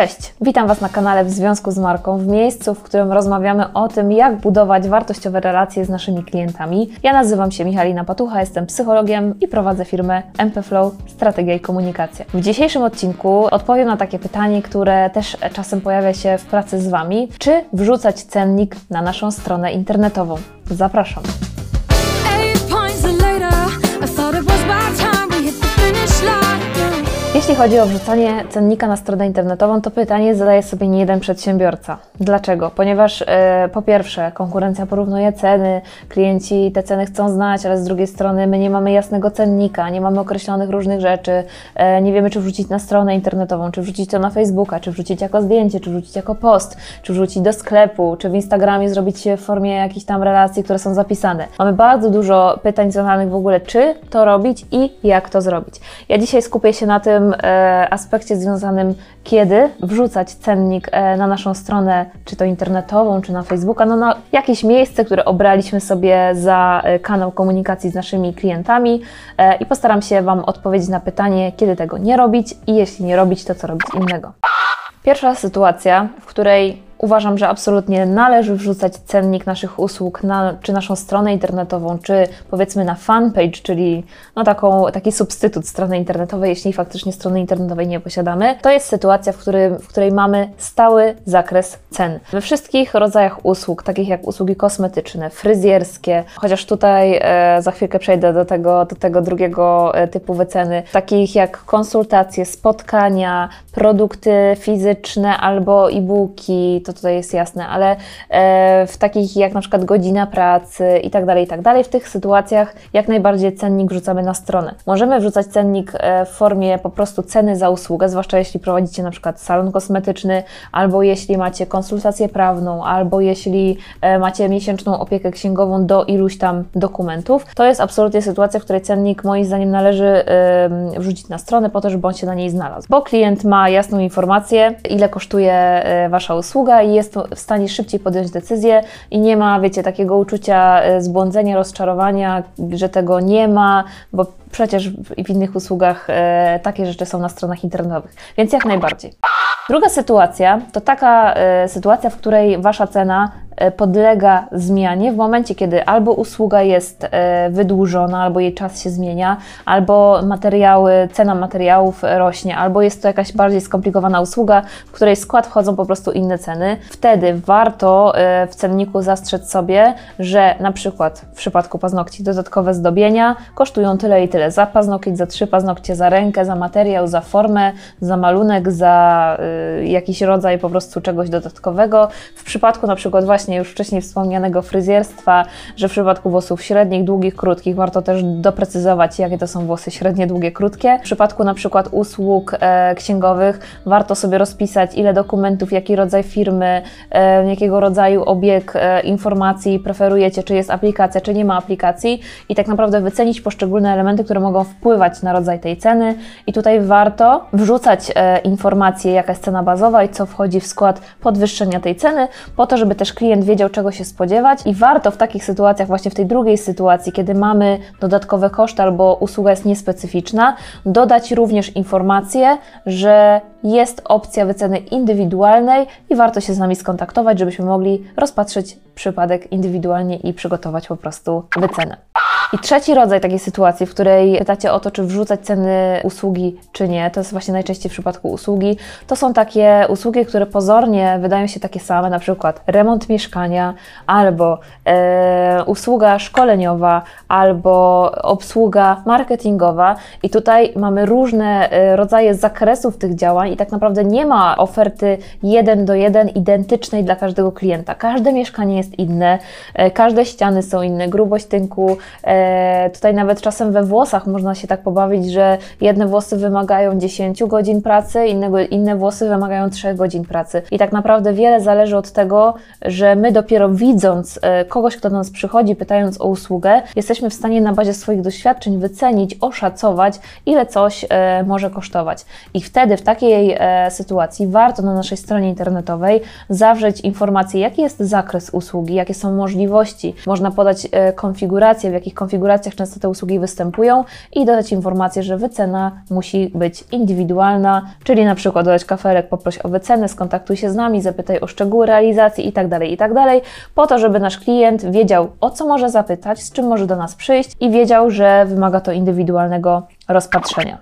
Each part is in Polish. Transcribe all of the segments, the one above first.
Cześć, witam Was na kanale w Związku z Marką, w miejscu, w którym rozmawiamy o tym, jak budować wartościowe relacje z naszymi klientami. Ja nazywam się Michalina Patucha, jestem psychologiem i prowadzę firmę MPFlow Strategia i Komunikacja. W dzisiejszym odcinku odpowiem na takie pytanie, które też czasem pojawia się w pracy z Wami. Czy wrzucać cennik na naszą stronę internetową? Zapraszam. Eight Jeśli chodzi o wrzucanie cennika na stronę internetową, to pytanie zadaje sobie nie jeden przedsiębiorca. Dlaczego? Ponieważ e, po pierwsze konkurencja porównuje ceny, klienci te ceny chcą znać, ale z drugiej strony my nie mamy jasnego cennika, nie mamy określonych różnych rzeczy, e, nie wiemy czy wrzucić na stronę internetową, czy wrzucić to na Facebooka, czy wrzucić jako zdjęcie, czy wrzucić jako post, czy wrzucić do sklepu, czy w Instagramie zrobić w formie jakichś tam relacji, które są zapisane. Mamy bardzo dużo pytań związanych w ogóle, czy to robić i jak to zrobić. Ja dzisiaj skupię się na tym e, aspekcie związanym, kiedy wrzucać cennik e, na naszą stronę, czy to internetową, czy na Facebooka, no na jakieś miejsce, które obraliśmy sobie za e, kanał komunikacji z naszymi klientami i postaram się Wam odpowiedzieć na pytanie, kiedy tego nie robić i jeśli nie robić, to co robić innego. Pierwsza sytuacja, w której uważam, że absolutnie należy wrzucać cennik naszych usług na czy naszą stronę internetową, czy powiedzmy na fanpage, czyli no taką, taki substytut strony internetowej, jeśli faktycznie strony internetowej nie posiadamy. To jest sytuacja, w, którym, w której mamy stały zakres cen. We wszystkich rodzajach usług, takich jak usługi kosmetyczne, fryzjerskie, chociaż tutaj e, za chwilkę przejdę do tego, do tego drugiego e, typu wyceny, takich jak konsultacje, spotkania, produkty fizyczne albo e-booki, to tutaj jest jasne, ale e, w takich jak na przykład godzina pracy i tak dalej, i tak dalej, w tych sytuacjach jak najbardziej cennik wrzucamy na stronę. Możemy wrzucać cennik e, w formie po prostu ceny za usługę, zwłaszcza jeśli prowadzicie na przykład salon kosmetyczny, albo jeśli macie konsultację prawną, albo jeśli e, macie miesięczną opiekę księgową do iluś tam dokumentów. To jest absolutnie sytuacja, w której cennik moim zdaniem należy wrzucić na stronę po to, żeby on się na niej znalazł. Bo klient ma jasną informację, ile kosztuje Wasza usługa i jest w stanie szybciej podjąć decyzję i nie ma, wiecie, takiego uczucia e, zbłądzenia, rozczarowania, że tego nie ma, bo przecież w innych usługach e, takie rzeczy są na stronach internetowych, więc jak najbardziej. Druga sytuacja to taka e, sytuacja, w której Wasza cena podlega zmianie w momencie, kiedy albo usługa jest e, wydłużona, albo jej czas się zmienia, albo materiały, cena materiałów rośnie, albo jest to jakaś bardziej skomplikowana usługa, w której skład wchodzą po prostu inne ceny. Wtedy warto e, w cenniku zastrzec sobie, że na przykład w przypadku paznokci dodatkowe zdobienia kosztują tyle i tyle za paznokieć, za trzy paznokcie, za rękę, za materiał, za formę, za malunek, za jakiś rodzaj po prostu czegoś dodatkowego. W przypadku na przykład właśnie już wcześniej wspomnianego fryzjerstwa, że w przypadku włosów średnich, długich, krótkich warto też doprecyzować, jakie to są włosy średnie, długie, krótkie. W przypadku na przykład usług e, księgowych warto sobie rozpisać, ile dokumentów, jaki rodzaj firmy, e, jakiego rodzaju obieg e, informacji preferujecie, czy jest aplikacja, czy nie ma aplikacji i tak naprawdę wycenić poszczególne elementy, które mogą wpływać na rodzaj tej ceny i tutaj warto wrzucać e, informacje, jaka jest cena bazowa i co wchodzi w skład podwyższenia tej ceny, po to, żeby też klient wiedział, czego się spodziewać i warto w takich sytuacjach, właśnie w tej drugiej sytuacji, kiedy mamy dodatkowe koszty albo usługa jest niespecyficzna, dodać również informację, że jest opcja wyceny indywidualnej i warto się z nami skontaktować, żebyśmy mogli rozpatrzeć przypadek indywidualnie i przygotować po prostu wycenę. I trzeci rodzaj takiej sytuacji, w której pytacie o to, czy wrzucać ceny usługi, czy nie, to jest właśnie najczęściej w przypadku usługi, to są takie usługi, które pozornie wydają się takie same, na przykład remont mieszkania, albo e, usługa szkoleniowa, albo obsługa marketingowa. I tutaj mamy różne e, rodzaje zakresów tych działań i tak naprawdę nie ma oferty jeden do jeden identycznej dla każdego klienta. Każde mieszkanie jest inne, e, każde ściany są inne, grubość tynku, e, tutaj nawet czasem we włosach można się tak pobawić, że jedne włosy wymagają 10 godzin pracy, innego, inne włosy wymagają 3 godzin pracy. I tak naprawdę wiele zależy od tego, że my dopiero widząc e, kogoś, kto do nas przychodzi, pytając o usługę, jesteśmy w stanie na bazie swoich doświadczeń wycenić, oszacować, ile coś e, może kosztować. I wtedy w takiej e, sytuacji warto na naszej stronie internetowej zawrzeć informację, jaki jest zakres usługi, jakie są możliwości. Można podać e, konfigurację, w jakich konfiguracjach konfiguracjach często te usługi występują i dodać informację, że wycena musi być indywidualna, czyli na przykład dodać kafelek, poproś o wycenę, skontaktuj się z nami, zapytaj o szczegóły realizacji itd., itd., po to, żeby nasz klient wiedział, o co może zapytać, z czym może do nas przyjść i wiedział, że wymaga to indywidualnego rozpatrzenia.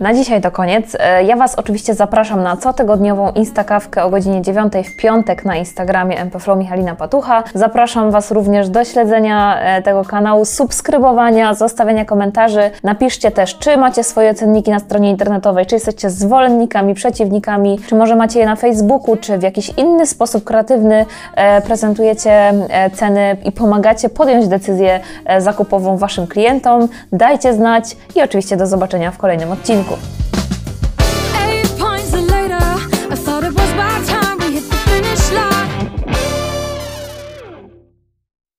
Na dzisiaj to koniec. E, Ja Was oczywiście zapraszam na cotygodniową Instakawkę o godzinie 9 w piątek na Instagramie MPFlow Michalina Patucha. Zapraszam Was również do śledzenia e, tego kanału, subskrybowania, zostawiania komentarzy. Napiszcie też, czy macie swoje cenniki na stronie internetowej, czy jesteście zwolennikami, przeciwnikami, czy może macie je na Facebooku, czy w jakiś inny sposób kreatywny e, prezentujecie ceny i pomagacie podjąć decyzję zakupową Waszym klientom. Dajcie znać i oczywiście do zobaczenia w kolejnym odcinku. 果。